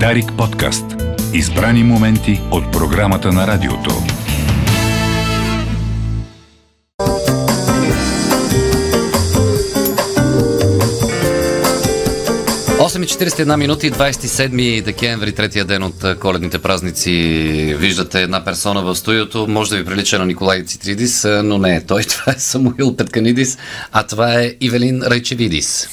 Дарик подкаст. Избрани моменти от програмата на радиото. 8.41 минути, 27 декември, третия ден от коледните празници. Виждате една персона в студиото, може да ви прилича на Николай Цитридис, но не е той. Това е Самуил Петканидис, а това е Ивелин Райчевидис.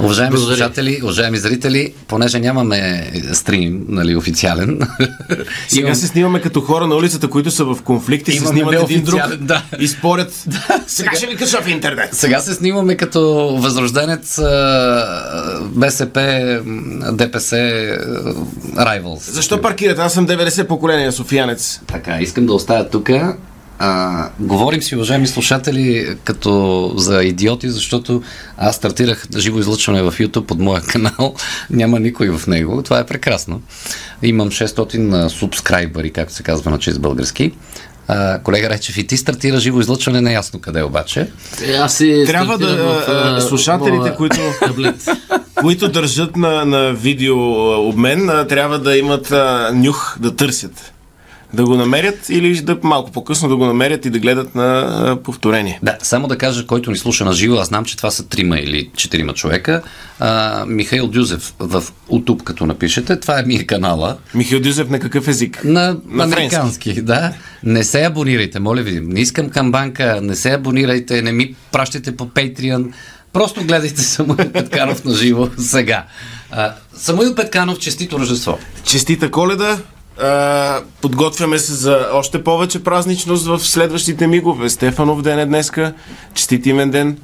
Уважаеми Благодаря. слушатели, уважаеми зрители, понеже нямаме стрим, нали, официален. Сега имам... се снимаме като хора на улицата, които са в конфликт и се снимат един друг да. и спорят. Да. Сега, сега ще ви кажа в интернет. Сега се снимаме като възрожденец БСП, ДПС, Rivals. Защо паркирате? Аз съм 90 поколения софиянец. Така, искам да оставя тук а, говорим си, уважаеми слушатели, като за идиоти, защото аз стартирах живо излъчване в YouTube под моя канал. Няма никой в него. Това е прекрасно. Имам 600 субскрайбъри, както се казва на чист български. А, колега Речев, и ти стартира живо излъчване, неясно къде обаче. Аз си Трябва да в, а, слушателите, моя... които, които държат на, на видео обмен, трябва да имат а, нюх да търсят да го намерят или да малко по-късно да го намерят и да гледат на повторение. Да, само да кажа, който ни слуша на живо, аз знам, че това са трима или четирима човека. А, Михаил Дюзев в YouTube, като напишете, това е ми е канала. Михаил Дюзев на какъв език? На, на американски, френски. да. Не се абонирайте, моля ви. Не искам камбанка, не се абонирайте, не ми пращайте по Patreon. Просто гледайте Самуил Петканов на живо сега. А, Самуил Петканов, честито Рождество. Честита коледа, а, подготвяме се за още повече празничност в следващите мигове. Стефанов ден е днеска. Честит имен ден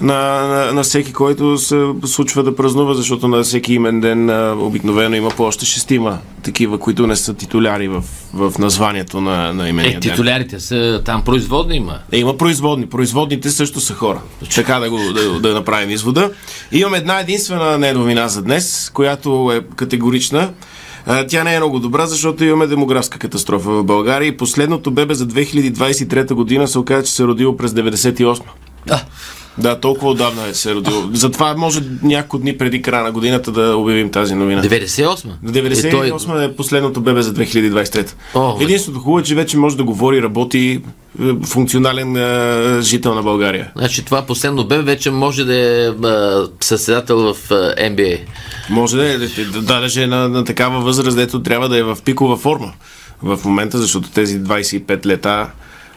на, на, на всеки, който се случва да празнува, защото на всеки имен ден а, обикновено има по още шестима такива, които не са титуляри в, в названието на, на имения е, титулярите са там производни има. Е, има производни. Производните също са хора. Така да го да, да направим извода. Имам една единствена недовина за днес, която е категорична. Тя не е много добра, защото имаме демографска катастрофа в България и последното бебе за 2023 година се оказа, че се е родило през 98. А. Да, толкова отдавна е се родил. Затова може няколко дни преди края на годината да обявим тази новина. 98? 98 е, е последното бебе за 2023. О, Единственото хубаво е, че вече може да говори, работи е, функционален е, жител на България. Значи това последно бебе вече може да е, е съседател в е, NBA. Може да е, да, да, даже на, на такава възраст, дето трябва да е в пикова форма в момента, защото тези 25 лета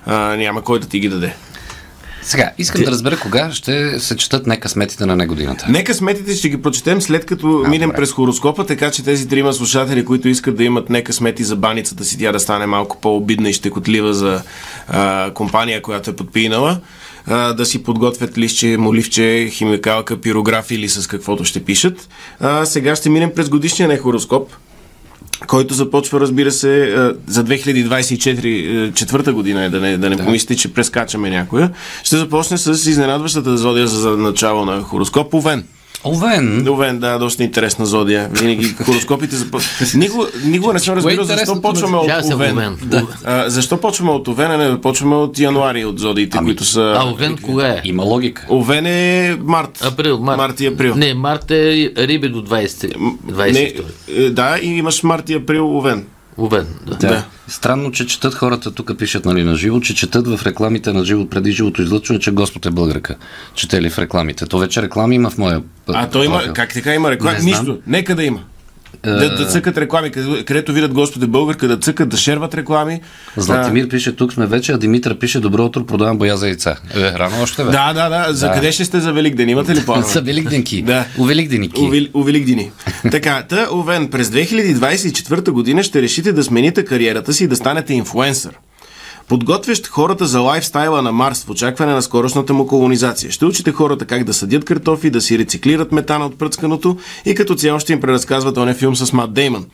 а, няма кой да ти ги даде. Сега, искам Ти... да разбера кога ще се четат нека сметите на негодината. Нека сметите ще ги прочетем след като а, минем добре. през хороскопа, така че тези трима слушатели, които искат да имат нека смети за баницата си, тя да стане малко по-обидна и щекотлива за а, компания, която е подпинала, а, да си подготвят листче, моливче, химикалка, пирографи или с каквото ще пишат. А, сега ще минем през годишния не хороскоп който започва, разбира се, е, за 2024 е, година е, да не, да не да. помислите, че прескачаме някоя. Ще започне с изненадващата зодия за начало на хороскоп Овен. Овен. Овен, да, доста интересна зодия. Винаги хороскопите за... Никога, никога не съм разбирал защо почваме от Овен. Да. А, защо почваме от Овен, а не почваме от януари от зодиите, ами, които са... А Овен кога е? Има логика. Овен е март. Април, март. Март и април. Не, март е Риби до 20. 20 не, е, да, и имаш март и април Овен. Овен, да. да. Странно, че четат хората, тук пишат нали, на живо, че четат в рекламите на живо преди живото излъчване, че Господ е българка. Чете ли в рекламите? То вече реклами има в моя. А то има, как така има реклами? Нищо. Нека да има. Да, да цъкат реклами, където видят Господи българка, да цъкат, да шерват реклами. Златимир а... пише, тук сме вече, а Димитър пише, добро утро, продавам боя за яйца. Е, рано още, бе. Да, да, да. За да. къде ще сте за Великден? Имате ли планове? за Великденки. да. У Великденики. У, Великдени. така, та, Овен, през 2024 година ще решите да смените кариерата си и да станете инфлуенсър подготвящ хората за лайфстайла на Марс в очакване на скорошната му колонизация. Ще учите хората как да съдят картофи, да си рециклират метана от пръцканото и като цяло ще им преразказват оня филм с Мат Дейман.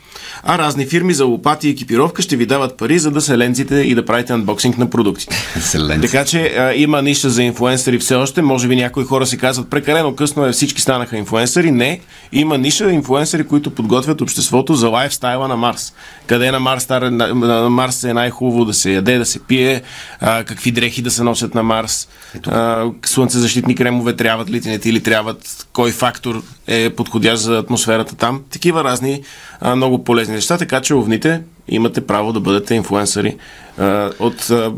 А разни фирми за лопати и екипировка ще ви дават пари, за да се ленците и да правите анбоксинг на продуктите. така че а, има ниша за инфлуенсъри все още. Може би някои хора си казват прекалено късно е, всички станаха инфлуенсъри. Не, има ниша инфлуенсъри, които подготвят обществото за лайфстайла на Марс. Къде на Марс, на Марс е най-хубаво да се яде, да се пие, а, какви дрехи да се носят на Марс, а, слънцезащитни кремове трябват ли, не ти ли трябват, кой фактор е подходящ за атмосферата там. Такива разни а, много полезни неща, така че овните имате право да бъдете инфлуенсъри а, от а,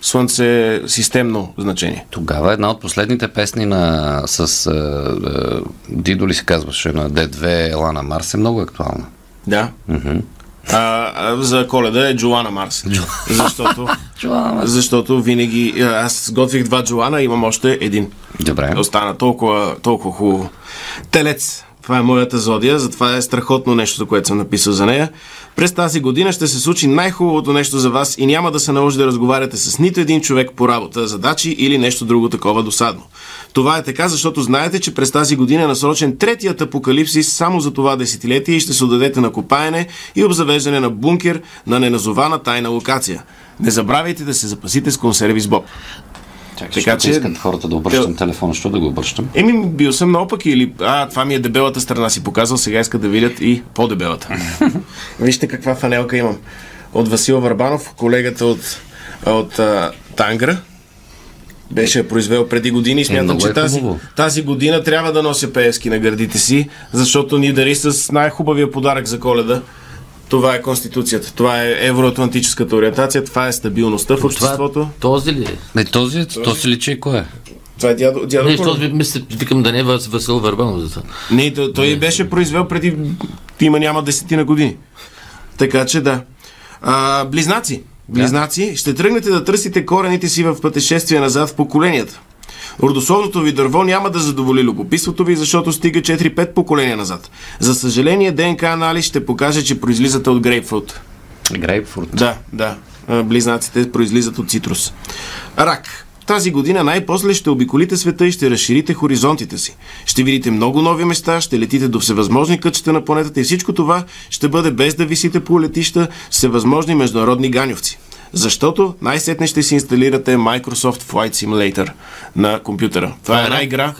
слънце системно значение. Тогава една от последните песни на, с а, Дидо ли се казваше на D2 Елана Марс е много актуална. Да. А, а, за коледа е Джоана Марс. Защото, защото винаги... Аз готвих два Джоана, имам още един. Добре. Остана толкова, толкова хубаво. Телец. Това е моята зодия, затова е страхотно нещо, което съм написал за нея. През тази година ще се случи най-хубавото нещо за вас и няма да се наложи да разговаряте с нито един човек по работа, задачи или нещо друго такова досадно. Това е така, защото знаете, че през тази година е насрочен третият апокалипсис само за това десетилетие и ще се отдадете на копаене и обзавеждане на бункер на неназована тайна локация. Не забравяйте да се запасите с консерви с Боб. Чакай, Така че- искат хората да обръщам телефона, що да го обръщам? Еми, бил съм наопаки или... А, това ми е дебелата страна си показал, сега искат да видят и по-дебелата. Вижте каква фанелка имам. От Васил Варбанов, колегата от, от а, Тангра. Беше произвел преди години и смятам, много че е тази, тази година трябва да нося пески на гърдите си, защото ни дари с най-хубавия подарък за коледа. Това е Конституцията, това е евроатлантическата ориентация, това е стабилността в обществото. Това, този ли е? Не, този, то си личи кой е. Това е дядо, дядо Не, защото ви- мисля, викам да не е Вас- Васил Върбанов за това. Не, той, той беше произвел преди има няма десетина години. Така че да. А, близнаци. Близнаци, ще тръгнете да търсите корените си в пътешествие назад в поколенията. Родословното ви дърво няма да задоволи любопитството ви, защото стига 4-5 поколения назад. За съжаление, ДНК анализ ще покаже, че произлизате от грейпфрут. Грейпфрут. Да, да. Близнаците произлизат от цитрус. Рак. Тази година най-после ще обиколите света и ще разширите хоризонтите си. Ще видите много нови места, ще летите до всевъзможни кътчета на планетата и всичко това ще бъде без да висите по летища всевъзможни международни ганьовци. Защото най-сетне ще си инсталирате Microsoft Flight Simulator на компютъра. Това е една игра.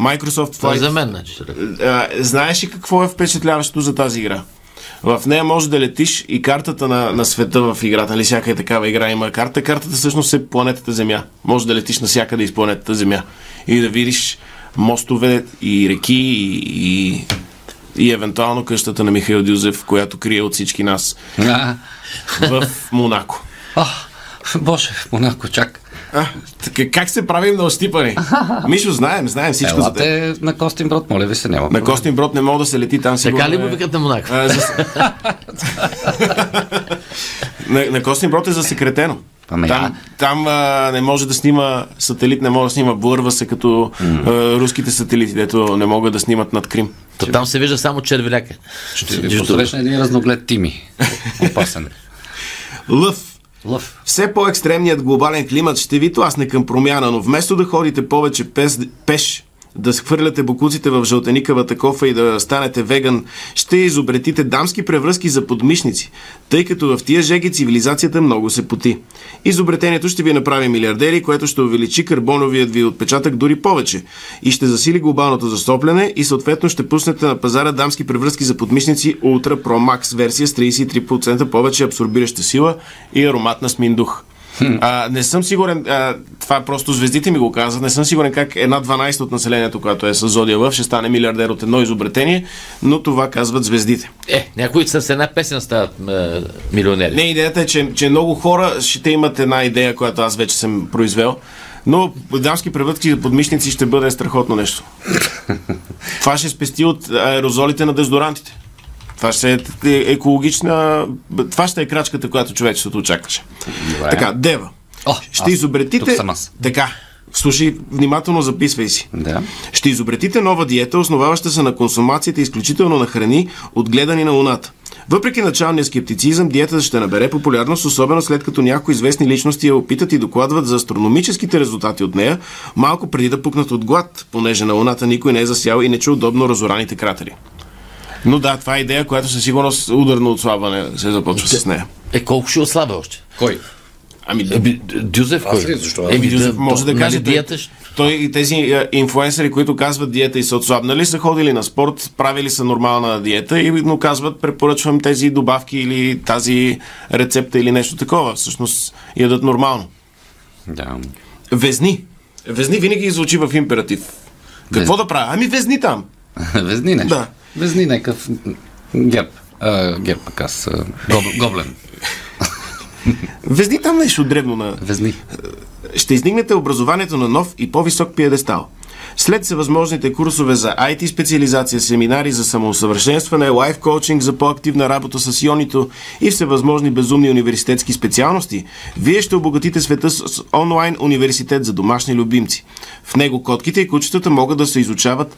Microsoft Това е Flight за мен, значи. знаеш ли какво е впечатляващото за тази игра? В нея може да летиш и картата на, на света в играта, нали всяка е такава игра има карта. Картата всъщност е планетата Земя. Може да летиш навсякъде из планетата Земя и да видиш мостове и реки и, и, и евентуално къщата на Михаил Дюзев, която крие от всички нас в Монако. А, боже, Монако, чак. А, така, как се правим на остипани? Мишо, знаем, знаем всичко за теб. Елате на Костин Брод, моля ви се, няма. На. Костин Брод не мога да се лети там сигурно. Така ли му викат на Монако? А, за... на, на Костин Брод е засекретено. Ами, там там а, не може да снима сателит, не може да снима, блърва се като а, руските сателити, дето не могат да снимат над Крим. То там се вижда само червеляка. Ще ви посрещна един разноглед Тими. Опасен. Лъв. Лъв. Все по-екстремният глобален климат ще ви тласне към промяна, но вместо да ходите повече пес, пеш, да схвърляте бокуците в жълтеникавата кофа и да станете веган, ще изобретите дамски превръзки за подмишници, тъй като в тия жеги цивилизацията много се поти. Изобретението ще ви направи милиардери, което ще увеличи карбоновият ви отпечатък дори повече и ще засили глобалното застопляне и съответно ще пуснете на пазара дамски превръзки за подмишници Ultra Pro Max версия с 33% повече абсорбираща сила и ароматна сминдух. А, не съм сигурен, а, това просто звездите ми го казват, не съм сигурен как една 12 от населението, която е с Зодия Лъв, ще стане милиардер от едно изобретение, но това казват звездите. Е, някои с една песен стават е, милионери. Не, идеята е, че, че много хора ще имат една идея, която аз вече съм произвел, но дамски превъдки за подмишници ще бъде страхотно нещо. това ще спести от аерозолите на дезодорантите. Това ще е екологична... Това ще е крачката, която човечеството очакваше. Добре. Така, Дева. О, ще аз изобретите... аз. Така, слушай, внимателно записвай си. Да. Ще изобретите нова диета, основаваща се на консумацията изключително на храни, отгледани на Луната. Въпреки началния скептицизъм, диетата ще набере популярност, особено след като някои известни личности я опитат и докладват за астрономическите резултати от нея, малко преди да пукнат от глад, понеже на Луната никой не е засял и не чу удобно разораните кратери. Но да, това е идея, която със сигурност ударно отслабване се започва с нея. Е, колко ще ослабя още? Кой? Ами, Еби, Дюзев Аз кой? ли? Защо? Еми, Дюзев може да нали каже, той- диета ще- Той и тези а, инфлуенсъри, които казват диета и са отслабнали, са ходили на спорт, правили са нормална диета и но казват, препоръчвам тези добавки или тази рецепта или нещо такова. Всъщност ядат нормално. Да. Везни. Везни винаги звучи в императив. Какво Вез- да правя? Ами везни там. Везни нещо. Да. Везни някакъв герб. А, герб аз. Гоб, гоблен. Везни там нещо древно на... Везни. ще издигнете образованието на нов и по-висок пиедестал. След всевъзможните курсове за IT специализация, семинари за самоусъвършенстване, лайф коучинг за по-активна работа с ионито и всевъзможни безумни университетски специалности, вие ще обогатите света с онлайн университет за домашни любимци. В него котките и кучетата могат да се изучават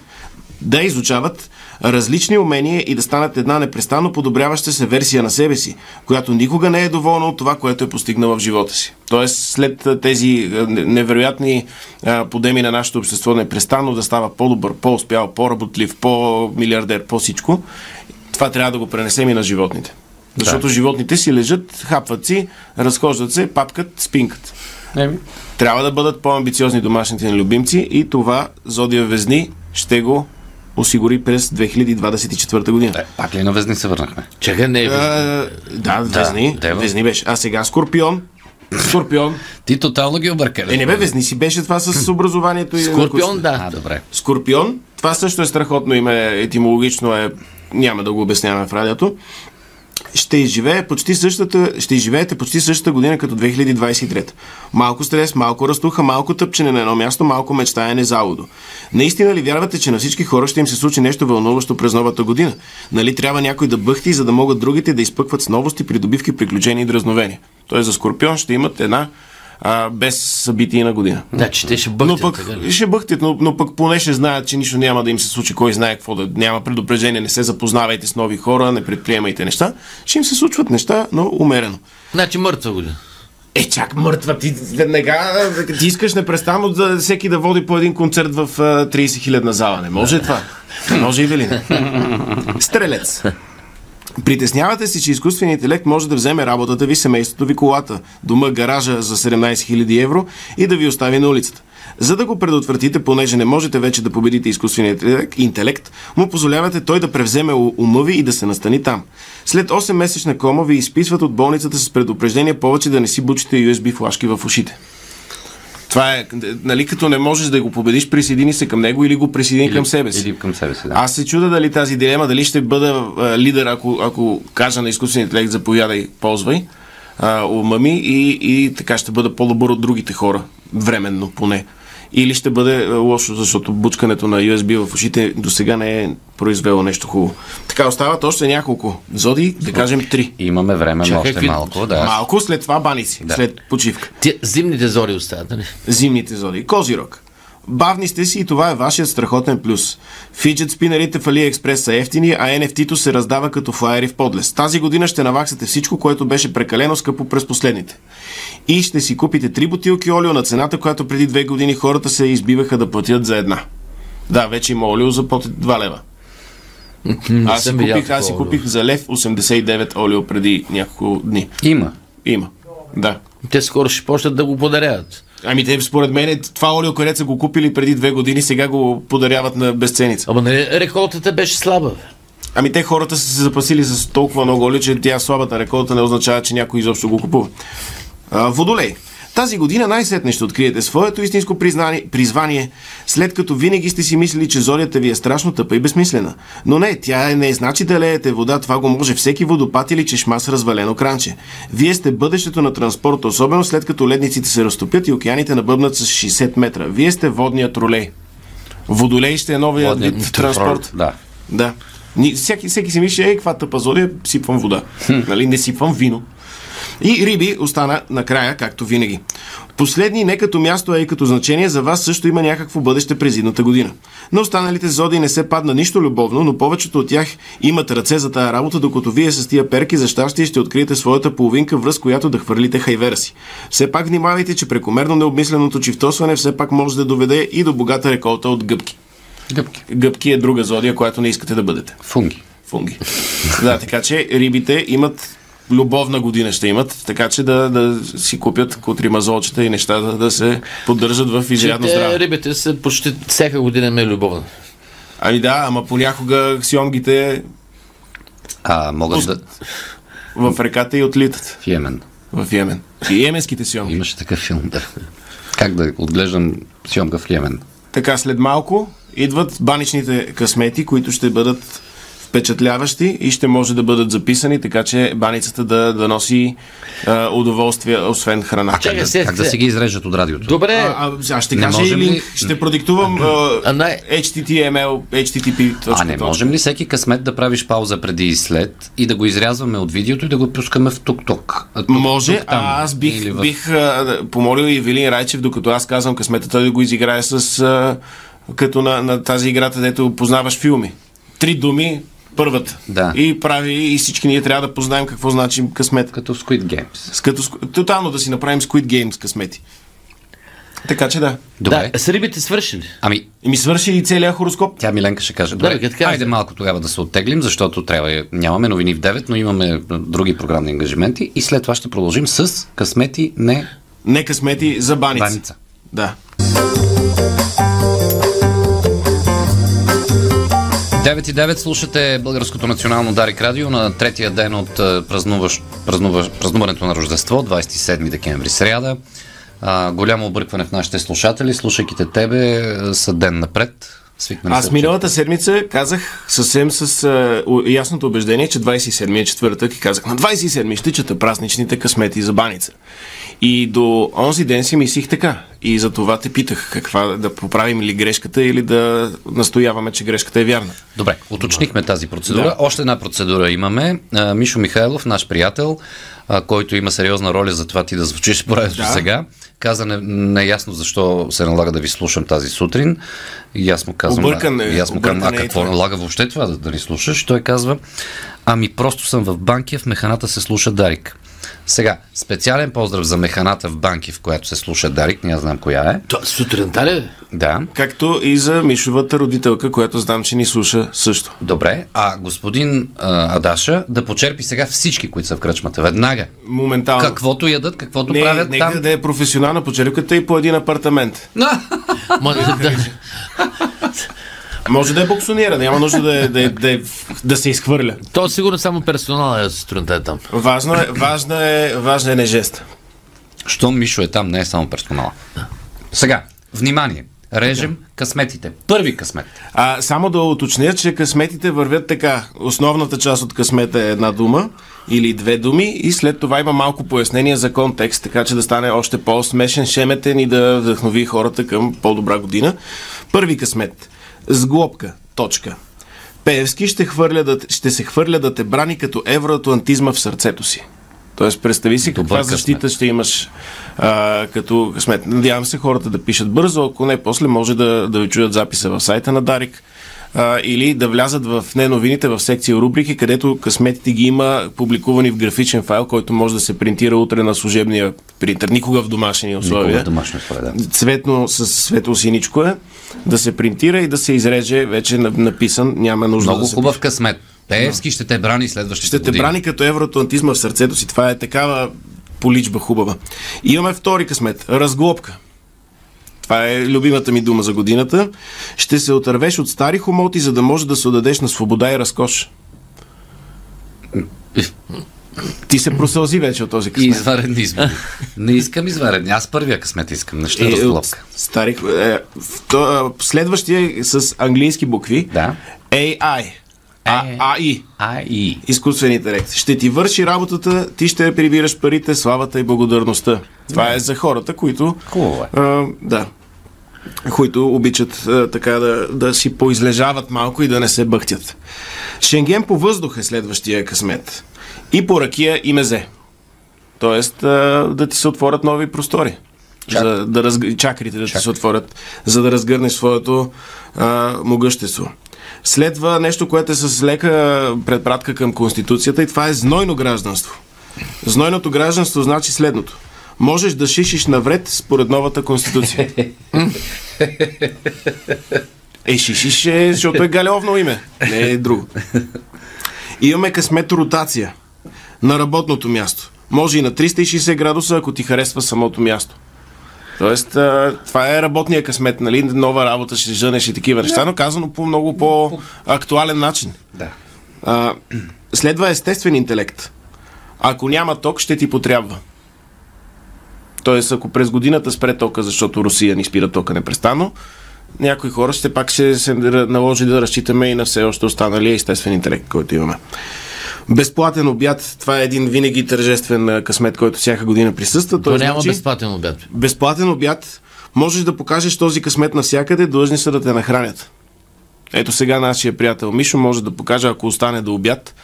да изучават различни умения и да станат една непрестанно подобряваща се версия на себе си, която никога не е доволна от това, което е постигнала в живота си. Тоест, след тези невероятни подеми на нашето общество, непрестанно да става по-добър, по-успял, по-работлив, по-милиардер, по-всичко, това трябва да го пренесем и на животните. Защото животните си лежат, хапват си, разхождат се, папкат, спинкат. Еми. Трябва да бъдат по-амбициозни домашните ни любимци и това Зодия Везни ще го осигури през 2024 година. Е, пак ли на Везни се върнахме? Чакай, не е. Е, да, Везни, Дева. Везни беше. А сега Скорпион. Скорпион. Ти тотално ги объркали. Е, не бе, Везни си беше това с образованието и... Скорпион, да. А, добре. Скорпион. Това също е страхотно име, етимологично е, няма да го обясняваме в радиото. Ще изживее почти същата, ще изживеете почти същата година като 2023. Малко стрес, малко разтуха, малко тъпчене на едно място, малко мечтаене за лудо. Наистина ли вярвате, че на всички хора ще им се случи нещо вълнуващо през новата година? Нали трябва някой да бъхти, за да могат другите да изпъкват с новости, придобивки, приключения и дразновения? Тоест за Скорпион ще имат една а, без събитие на година. Значи те ще Но бъхтят. пък така ще бъхтят, но, но пък поне ще знаят, че нищо няма да им се случи, кой знае какво да няма предупреждение, не се запознавайте с нови хора, не предприемайте неща. Ще им се случват неща, но умерено. Значи мъртва година. Е, чак мъртва, ти веднага ти искаш непрестанно да всеки да води по един концерт в а, 30 хилядна зала. Не може това. Не може и вели. Стрелец. Притеснявате се, че изкуственият интелект може да вземе работата ви, семейството ви, колата, дома, гаража за 17 000 евро и да ви остави на улицата. За да го предотвратите, понеже не можете вече да победите изкуственият интелект, му позволявате той да превземе ума ви и да се настани там. След 8-месечна кома ви изписват от болницата с предупреждение повече да не си бучите USB флашки в ушите. Това е, нали, като не можеш да го победиш, присъедини се към него или го присъедини към себе си. Или към себе си, да. Аз се чуда дали тази дилема, дали ще бъда а, лидер, ако, ако кажа на изкуствения интелект, заповядай, ползвай а, ума ми и, и така ще бъда по-добър от другите хора, временно поне. Или ще бъде а, лошо, защото бучкането на USB в ушите до сега не е произвело нещо хубаво. Така, остават още няколко зоди, да кажем три. Имаме време, Чакай, още какви- малко. Да. Малко, след това бани си, Да. след почивка. Те, зимните зори остават, нали? Зимните зоди. Козирог. Бавни сте си и това е вашият страхотен плюс. Фиджет спинерите в AliExpress са ефтини, а NFT-то се раздава като флайери в подлес. Тази година ще наваксате всичко, което беше прекалено скъпо през последните. И ще си купите три бутилки олио на цената, която преди две години хората се избиваха да платят за една. Да, вече има олио за под 2 лева. Аз си купих, аз си купих за лев 89 олио преди няколко дни. Има. Има. Да. Те скоро ще почнат да го подаряват. Ами те, според мен, това олио, което са го купили преди две години, сега го подаряват на безценица. Ама нали реколтата беше слаба, бе. Ами те хората са се запасили с толкова много олио, че тя слабата реколта не означава, че някой изобщо го купува. А, водолей. Тази година най-сетне ще откриете своето истинско признание, призвание, след като винаги сте си мислили, че зорята ви е страшно тъпа и безсмислена. Но не, тя не значи да леете вода, това го може всеки водопад или чешма с развалено кранче. Вие сте бъдещето на транспорта, особено след като ледниците се разтопят и океаните набъбнат с 60 метра. Вие сте водният тролей. Водолей ще е новия Водният вид транспорт, да. Да. Ни, всеки, всеки си мисли, ей, каква тъпа зодия, сипвам вода. нали, не сипвам вино. И Риби остана накрая, както винаги. Последни не като място, а и като значение за вас също има някакво бъдеще през идната година. На останалите зоди не се падна нищо любовно, но повечето от тях имат ръце за тая работа, докато вие с тия перки за щастие ще откриете своята половинка връз, която да хвърлите хайвера си. Все пак внимавайте, че прекомерно необмисленото чифтосване все пак може да доведе и до богата реколта от гъбки. Гъбки. Гъбки е друга зодия, която не искате да бъдете Фунги. фунги. да, така че рибите имат любовна година ще имат, така че да, да си купят котримазолчета и неща да, да се поддържат в изрядно здраве. рибите са почти всяка година ме е любовна. Ами да, ама понякога сьомгите А, могат да... в реката и отлитат В Йемен. в Йемен. И йеменските сьомги. Имаше такъв филм, да. Как да отглеждам сьомка в Йемен? Така, след малко идват баничните късмети, които ще бъдат впечатляващи и ще може да бъдат записани, така че баницата да, да носи а, удоволствие, освен храна. Как, Чакай, да, сега- как да си ги изрежат от радиото? Добре, А, а, аз ще Не кажа и линк, ли- ще продиктувам а, А, не. HTTML, HTTP. А не можем ли всеки късмет да правиш пауза преди и след и да го изрязваме от видеото и да го пускаме в тук-тук? А, тук- Може, а аз бих, в- бих а, помолил и Велин Райчев, докато аз казвам късмета, той да го изиграе с а, като на, на тази играта, дето познаваш филми. Три думи, първата. Да. И прави, и всички ние трябва да познаем какво значи късмет. Като в Squid Games. С Като, тотално да си направим Squid Game с късмети. Така че да. Добре. да, с рибите свършили. Ами, И ми свърши и целият хороскоп. тя Миленка ще каже. Да, Добре, така хайде малко тогава да се оттеглим, защото трябва. Нямаме новини в 9, но имаме други програмни ангажименти и след това ще продължим с късмети не Не късмети за баница. баница. Да. 9 и 9 слушате Българското национално Дарик Радио на третия ден от празнуваш, празнуваш, празнуването на Рождество, 27 декември, сряда. А, голямо объркване в нашите слушатели. Слушайки те тебе са ден напред. Свикнали Аз миналата седмица казах съвсем с а, ясното убеждение, че 27 е четвъртък и казах на 27 ще чета празничните късмети за баница. И до онзи ден си мислих така. И за това те питах каква да поправим ли грешката или да настояваме, че грешката е вярна. Добре, уточнихме тази процедура. Да. Още една процедура имаме. Мишо Михайлов, наш приятел, който има сериозна роля за това ти да звучиш по радиото Да. сега, каза не, неясно защо се налага да ви слушам тази сутрин. И аз му казвам, Объркан е, и аз му казвам, а е какво това. налага въобще това да, да ни слушаш? Той казва, ами просто съм в банкия, в механата се слуша Дарик. Сега, специален поздрав за механата в банки, в която се слуша Дарик, не знам коя е. То, сутринта ли? Да. Както и за Мишовата родителка, която знам, че ни слуша също. Добре, а господин а, Адаша да почерпи сега всички, които са в кръчмата. Веднага. Моментално. Каквото ядат, каквото Не, правят нека там. да е професионална почерпката и по един апартамент. Може да, Може да е боксонира, няма нужда да, е, да, е, да, е, да се изхвърля. то сигурно само персонала е сутринта е там. Важно е, важно е, важно е не жест. Щом Мишо е там, не е само персонала. Сега, внимание. Режем късметите. Първи късмет. А, само да уточня, че късметите вървят така. Основната част от късмета е една дума или две думи и след това има малко пояснение за контекст, така че да стане още по-смешен, шеметен и да вдъхнови хората към по-добра година. Първи късмет. Сглобка. Точка. Пеевски ще, хвърля да, ще се хвърля да те брани като евроатлантизма в сърцето си. Тоест, представи си Добър каква късмет. защита ще имаш а, като късмет. Надявам се хората да пишат бързо, ако не, после може да, да ви чуят записа в сайта на Дарик а, или да влязат в не новините в секция рубрики, където късметите ги има публикувани в графичен файл, който може да се принтира утре на служебния принтер. Никога в домашни Никога условия. в домашно условие, да. Цветно с светло-синичко е, да се принтира и да се изреже вече на- написан, няма нужда Много да хубав късмет. Пеевски ще те брани следващите ще те години. брани като евроатлантизма в сърцето си. Това е такава поличба хубава. И имаме втори късмет. Разглобка. Това е любимата ми дума за годината. Ще се отървеш от стари хомоти, за да може да се отдадеш на свобода и разкош. Ти се просълзи вече от този И късмет. изваредни избори. не искам изваредни. Аз първия късмет искам. Нещо е от разглобка. стари, е, вто, а, следващия е с английски букви. Да. AI. А, Е. AI. А и. изкуствен интелект. Ще ти върши работата, ти ще прибираш парите, славата и благодарността. Това е за хората, които... Хубаво е. А, да. Които обичат а, така да, да си поизлежават малко и да не се бъхтят. Шенген по въздух е следващия късмет. И по ракия и мезе. Тоест а, да ти се отворят нови простори. Чак. За да разг... Чакрите да ти се отворят, за да разгърнеш своето а, могъщество. Следва нещо, което е с лека предпратка към Конституцията и това е знойно гражданство. Знойното гражданство значи следното. Можеш да шишиш навред според новата Конституция. Е, шишиш е, защото е галевно име. Не е друго. Имаме късмет ротация. на работното място. Може и на 360 градуса, ако ти харесва самото място. Тоест, а, това е работния късмет, нали? Нова работа, ще женеш и такива неща, но казано по много по-актуален начин. Да. А, следва естествен интелект. Ако няма ток, ще ти потрябва. Тоест, ако през годината спре тока, защото Русия ни спира тока непрестанно, някои хора ще пак ще се наложи да разчитаме и на все още останалия естествен интелект, който имаме. Безплатен обяд, това е един винаги тържествен късмет, който всяка година присъства. То Той няма значи, безплатен обяд. безплатен обяд, можеш да покажеш този късмет навсякъде, длъжни са да те нахранят. Ето сега нашия приятел Мишо може да покаже, ако остане до обяд,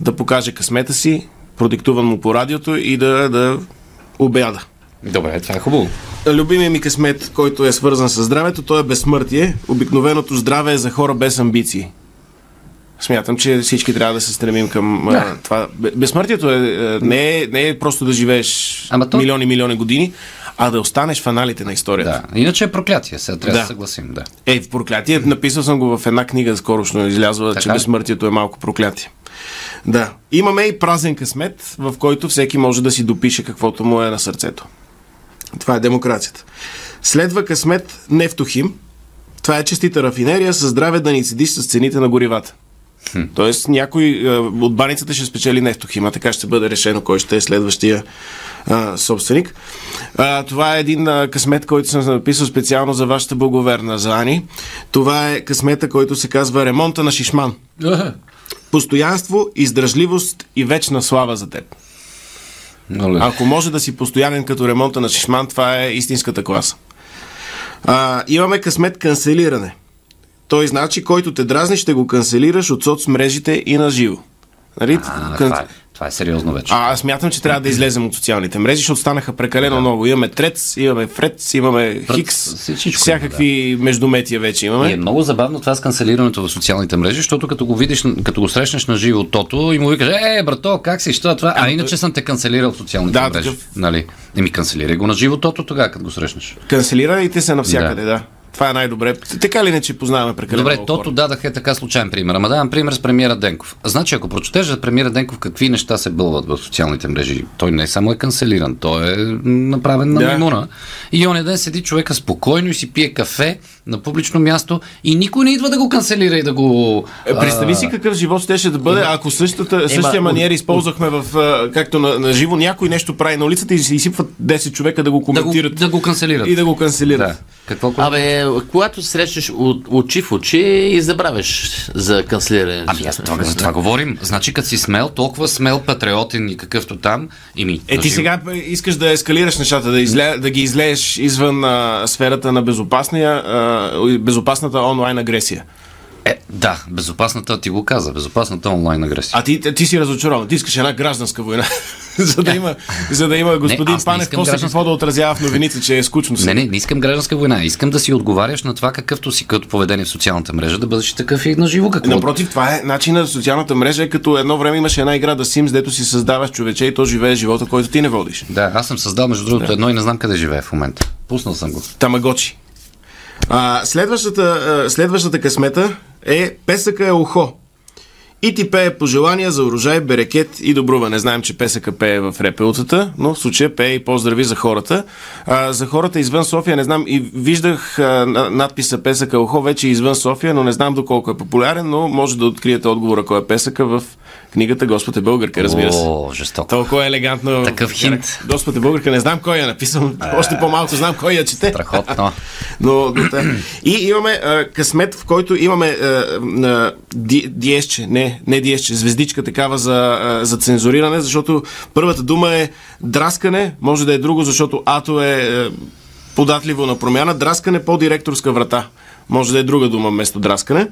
да покаже късмета си, продиктуван му по радиото и да, да обяда. Добре, това е хубаво. Любимия ми късмет, който е свързан с здравето, то е безсмъртие. Обикновеното здраве е за хора без амбиции. Смятам, че всички трябва да се стремим към да. а, това. Бе- Безсмъртието е, е, не, е, не е просто да живееш Ама то- милиони, милиони години, а да останеш в аналите на историята. Да. Иначе е проклятие, сега трябва да, Да. се съгласим. Да. Е, в проклятие, написал съм го в една книга, скорошно излязла, Така че безсмъртието е малко проклятие. Да. Имаме и празен късмет, в който всеки може да си допише каквото му е на сърцето. Това е демокрацията. Следва късмет Нефтохим. Това е честита рафинерия, със здраве да ни седиш с цените на горивата. Тоест някой е, от баницата ще спечели Нефтохима, така ще бъде решено кой ще е следващия а, собственик. А, това е един а, късмет, който съм написал специално за вашата благоверна, за Ани. Това е късмета, който се казва Ремонта на Шишман. Постоянство, издръжливост и вечна слава за теб. Много Ако може да си постоянен като ремонта на Шишман, това е истинската класа. А, имаме късмет канцелиране. Той значи, който те дразни, ще го канцелираш от соцмрежите и на живо. Нали? А, Кан- това, е, това е сериозно вече. а, аз смятам, че трябва да излезем от социалните мрежи, защото станаха прекалено много. Имаме Трец, имаме Фрец, имаме Хикс, всичко всякакви междуметия вече имаме. И е много забавно това с канцелирането в социалните мрежи, защото като го видиш, като го срещнеш на живо тото и му викаш, е, брато, как си, що е това? А иначе съм те канцелирал в социалните Да, мрежи. такъв- Нали? Еми, канцелирай го на живо тото тогава, като го срещнеш. Канцелирайте се навсякъде, да. Това е най-добре. Така ли не, че познаваме прекалено Добре, много тото хора? дадах е така случайен пример. Ама давам пример с премиера Денков. Значи, ако прочетеш за премиера Денков какви неща се бълват в социалните мрежи, той не само е канцелиран, той е направен на Да. И оня ден седи човека спокойно и си пие кафе на публично място и никой не идва да го канцелира и да го... Е, Представи си какъв живот щеше да бъде, ако същата, същия маниер използвахме в, както на, на живо, някой нещо прави на улицата и се изсипват 10 човека да го да, го, коментират да го канцелират. и да го канцелират. Да. Какво? Абе, когато срещаш от, очи в очи и забравяш за канцелирането. Ами аз това, за това говорим. Значи, като си смел, толкова смел, патриотен и какъвто там, и ми... Е, ти сега искаш да ескалираш нещата, да, изле, да ги излееш извън а, сферата на безопасния, а, безопасната онлайн агресия. Е, да, безопасната ти го каза, безопасната онлайн агресия. А ти, ти си разочарован. Ти искаш една гражданска война. за, да има, за да има господин не Панев после гражданска- какво да отразява в новините, че е скучно. Не, не, не искам гражданска война. Искам да си отговаряш на това, какъвто си като поведение в социалната мрежа, да бъдеш такъв и на живо. Какво? Напротив, това е начин на социалната мрежа, е като едно време имаше една игра да Sims, дето си създаваш човече и то живее живота, който ти не водиш. Да, аз съм създал, между другото, едно и не знам къде живее в момента. Пуснал съм го. Тамагочи. А, следващата, следващата късмета е Песъка е ухо. И ти пее пожелания за урожай, берекет и добрува. Не знаем, че Песъка пее в репелцата, но в случая пее и поздрави за хората. А, за хората извън София не знам и виждах а, на- надписа Песъка е ухо вече извън София, но не знам доколко е популярен, но може да откриете отговора кой е Песъка в книгата Господ е българка, разбира се. О, жестоко. Толкова елегантно. Такъв хинт. Господ е българка, не знам кой я написал. Още по-малко знам кой я чете. Страхотно. Но, но та. И имаме а, късмет, в който имаме а, а, ди, диесче, не, не диесче, звездичка такава за, а, за цензуриране, защото първата дума е драскане, може да е друго, защото ато е а, податливо на промяна, драскане по директорска врата. Може да е друга дума вместо драскане.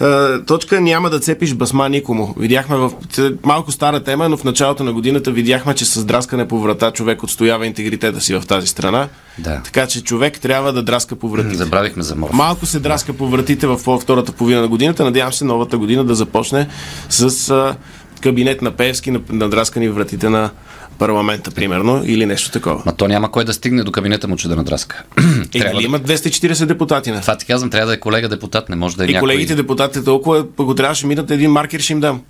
А, точка няма да цепиш басма никому. Видяхме в малко стара тема, но в началото на годината видяхме, че с драскане по врата човек отстоява интегритета си в тази страна. Да. Така че човек трябва да драска по вратите. Забравихме за морф. Малко се драска по вратите в втората половина на годината. Надявам се новата година да започне с а, кабинет на Певски, на- надраскани в вратите на парламента, примерно, или нещо такова. Ма то няма кой да стигне до кабинета му, че да надраска. Е, трябва нали да... имат 240 депутати на Това ти казвам, трябва да е колега депутат, не може да е И някой... колегите депутати толкова, пък го трябваше минат един маркер, ще им дам.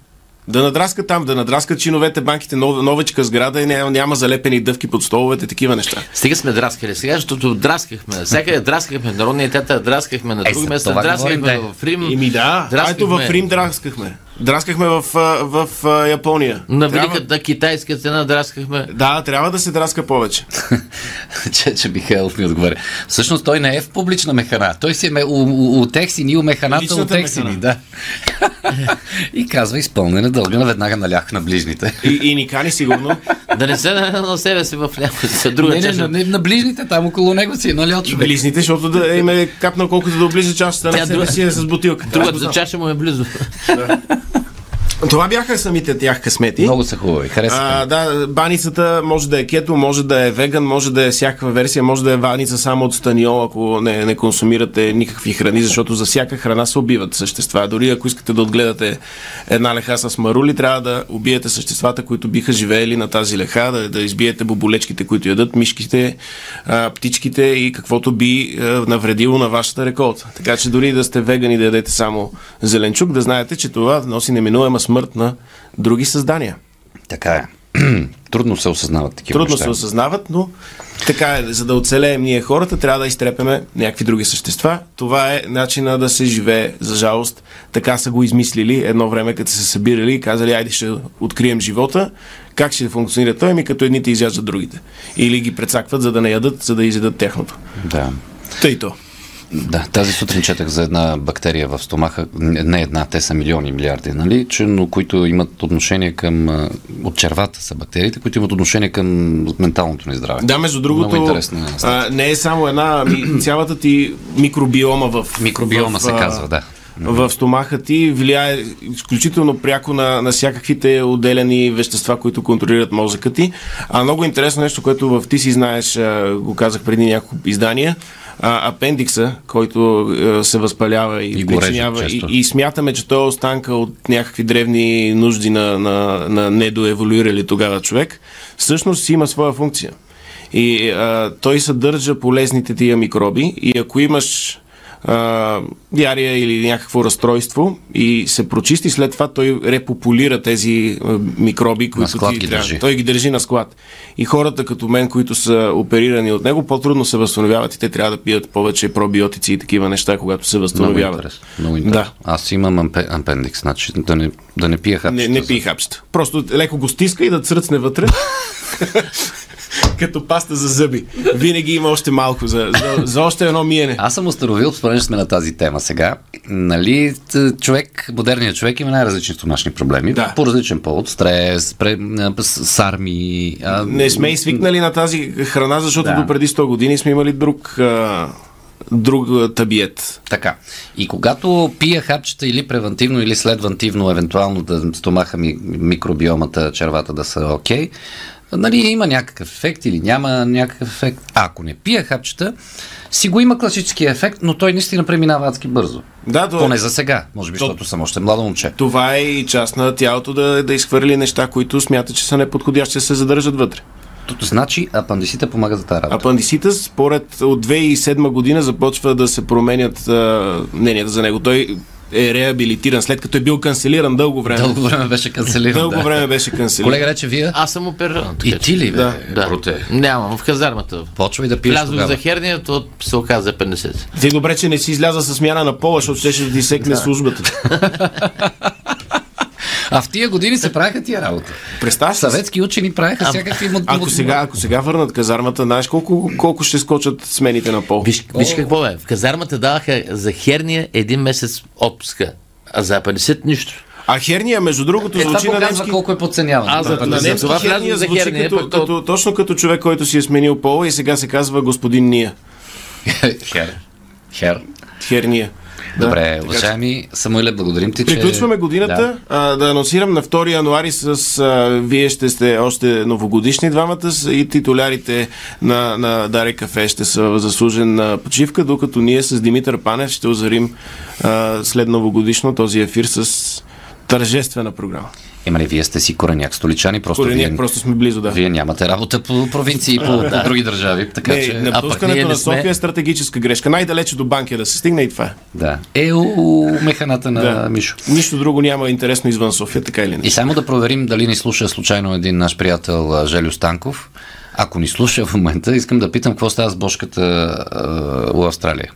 Да надраскат там, да надраскат чиновете, банките, нов, новечка сграда и няма, няма залепени дъвки под столовете, такива неща. Стига сме драскали. Сега, защото драскахме. Всяка драскахме. Народния театър драскахме на Е, друго за место. това Драскахме говорим, да. в Рим. И ми да, Драскахме. ето в Рим драскахме. Драскахме в, в, а, Япония. На Трябва- великата китайска цена драскахме. Да, трябва да се драска повече. че, че Михайлов ми отговаря. Всъщност той не е в публична механа. Той си е ме, у, у, утексини, у механата Личната утексини, механа. да. и казва изпълнена дълга, веднага налях на ближните. И, и ни кани сигурно. Да не се на, на себе си в някоя друга не, не, не, не, на ближните, там около него си е налял човек. Близните, защото да им е капнал колкото да оближа чашата на себе си е с бутилка. Другата чаша му е близо. Това бяха самите тях късмети. Много са хубави, А, харесаха. да, баницата може да е кето, може да е веган, може да е всякаква версия, може да е баница само от станиол, ако не, не консумирате никакви храни, защото за всяка храна се убиват същества. Дори ако искате да отгледате една леха с марули, трябва да убиете съществата, които биха живеели на тази леха, да, да избиете боболечките, които ядат, мишките, а, птичките и каквото би а, навредило на вашата реколта. Така че дори да сте вегани да ядете само зеленчук, да знаете, че това носи неминуема смърт на други създания. Така е. Трудно се осъзнават такива Трудно неща. се осъзнават, но така е. За да оцелеем ние хората, трябва да изтрепеме някакви други същества. Това е начина да се живее, за жалост. Така са го измислили едно време, като се събирали и казали, айде ще открием живота. Как ще функционира той? Ми като едните изяждат другите. Или ги прецакват, за да не ядат, за да изядат техното. Да. Тъй то. Да, тази сутрин четах за една бактерия в стомаха, не една, те са милиони, милиарди, нали, че, но които имат отношение към, от червата са бактериите, които имат отношение към менталното ни здраве. Да, между другото, а, не е само една, ами цялата ти микробиома в... Микробиома в, се казва, да. в стомаха ти влияе изключително пряко на, на всякаквите отделени вещества, които контролират мозъка ти. А много интересно нещо, което в ти си знаеш, го казах преди няколко издания, а, апендикса, който а, се възпалява и, И причинява. И, и смятаме, че той е останка от някакви древни нужди на, на, на недоеволюирали тогава човек. Всъщност има своя функция. И а, той съдържа полезните тия микроби и ако имаш а, диария или някакво разстройство и се прочисти, след това той репопулира тези микроби, които ти ги трябва. държи. Той ги държи на склад. И хората като мен, които са оперирани от него, по-трудно се възстановяват и те трябва да пият повече пробиотици и такива неща, когато се Много възстановяват. интересно. Много интересно. Да. Аз имам ампе, апендикс, значи да не, да не пия хапчета. Не, не пий хапчета. Просто леко го стиска и да цръцне вътре. като паста за зъби. Винаги има още малко за, за, за още едно миене. Аз съм установил, понеже сме на тази тема сега, нали, човек, модерният човек има най-различни стомашни проблеми. Да. По различен повод. Стрес, пре, сарми. А, Не сме и свикнали на тази храна, защото Да. до преди 100 години сме имали друг, а, друг табиет. Така. И когато пия хапчета или превентивно, или следвантивно, евентуално да стомаха ми, микробиомата, червата да са окей, нали, има някакъв ефект или няма някакъв ефект. А ако не пия хапчета, си го има класическия ефект, но той наистина преминава адски бързо. Да, то, Поне за сега, може би, То- защото съм още младо момче. това е и част на тялото да, да изхвърли неща, които смята, че са неподходящи да се задържат вътре. Тото значи апандисите помага за тази работа. Апандисита, според от 2007 година, започва да се променят а, мненията за него. Той е реабилитиран, след като е бил канцелиран дълго време. Дълго време беше канцелиран. Дълго да. време беше канцелиран. Колега рече, вие Аз съм опериран. и ти ли, бе, Да, Да. бруте? Нямам, в казармата. Почвай да пиеш Влязох за хернията, се оказа 50. Ти е добре, че не си изляза с смяна на пола, защото ще ти секне службата. А в тия години се правеха тия работа. Представяш? Съветски учени правеха всякакви мод... Ако сега, ако сега върнат казармата, знаеш колко, колко ще скочат смените на пол? Виж, виж какво е. В казармата даваха за херния един месец отпуска. А за апендицит нищо. А херния, между другото, Е, звучи на немски... колко е подценяван. А, за- На За немски това херния за звучи херния, като, пък то- като, точно като човек, който си е сменил пола и сега се казва господин Ния. Хер. Хер. Херния. Да, Добре, така че- уважаеми Самуиле, благодарим ти, че... Приключваме годината. Да. Да. А, да анонсирам на 2 януари с а, вие ще сте още новогодишни двамата с, и титулярите на, на Даре Кафе ще са в заслужена почивка, докато ние с Димитър Панев ще озарим а, след новогодишно този ефир с Тържествена програма. Има ли вие сте си кореняк столичани, просто Кореняк, вие, просто сме близо, да. вие нямате работа по провинции и по, по други държави, така Не, че... напускането не на сме. София е стратегическа грешка. Най-далече до банкия да се стигне и това е. Да. Е, у, механата на Да. Мишо. Нищо друго няма интересно извън София, така или не. И само да проверим дали ни слуша случайно един наш приятел а, Желю Станков. Ако ни слуша в момента, искам да питам какво става с бошката а, в Австралия.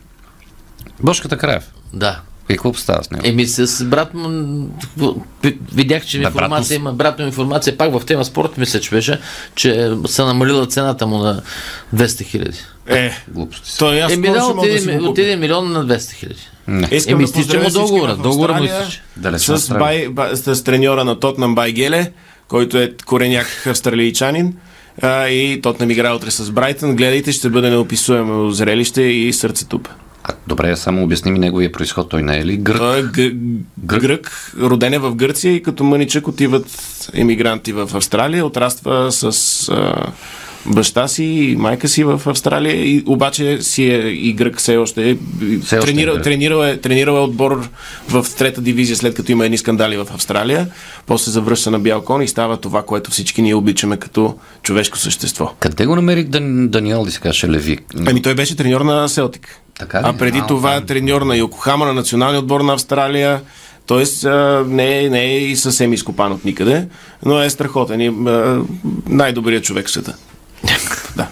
Бошката Краев. Да. Какво става с него? Еми с брат му, ви- видях, че Бе, брат му информация има, брат му информация, пак в тема спорт, мисля, че беше, че са намалила цената му на 200 хиляди. Е, Глупости то и аз Еми да, да отиде, милион на 200 хиляди. Не. Искам Еми, да изтича поздравя му всички договора, в договора му Австралия изтича. С, бай, бай, с треньора на Тотнам Бай Геле, който е кореняк австралийчанин. А, и Тотнам играе утре с Брайтън. Гледайте, ще бъде неописуемо зрелище и сърце туп. А, добре, само обясни ми неговия происход. Той не е ли грък? Той е г- грък, роден е в Гърция и като мъничък отиват емигранти в Австралия, отраства с а, баща си и майка си в Австралия, и, обаче си е и грък все още е. Все още е тренирал, грък. е, тренирал е отбор в трета дивизия, след като има едни скандали в Австралия, после завръща на бял кон и става това, което всички ние обичаме като човешко същество. Къде го намери Дан, Даниел, ли се каже Леви? Ами той беше треньор на Селтик. Така ли? А преди А, това оттам. треньор на Йокохама, на националния отбор на Австралия. Тоест не, е- не е и съвсем изкопан от никъде, но е страхотен и най-добрият човек в света. да.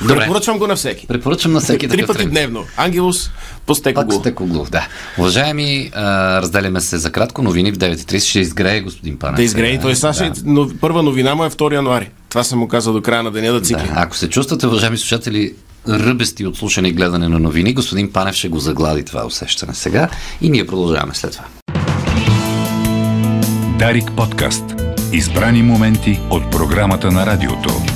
Добре. Препоръчвам го на всеки. Препоръчам на всеки Три пъти дневно. Ангелус, постеко Пак го. сте Коглов, да. Уважаеми, а, разделяме се за кратко. Новини в 9.30 ще изгрее господин Панев. Да изгрее. сега. Той Саша, Да. но, първа новина му е 2 януари. Това съм му казал до края на деня да цикли. Да. Ако се чувствате, уважаеми слушатели, ръбести от слушане и гледане на новини, господин Панев ще го заглади това усещане сега и ние продължаваме след това. Дарик подкаст. Избрани моменти от програмата на радиото.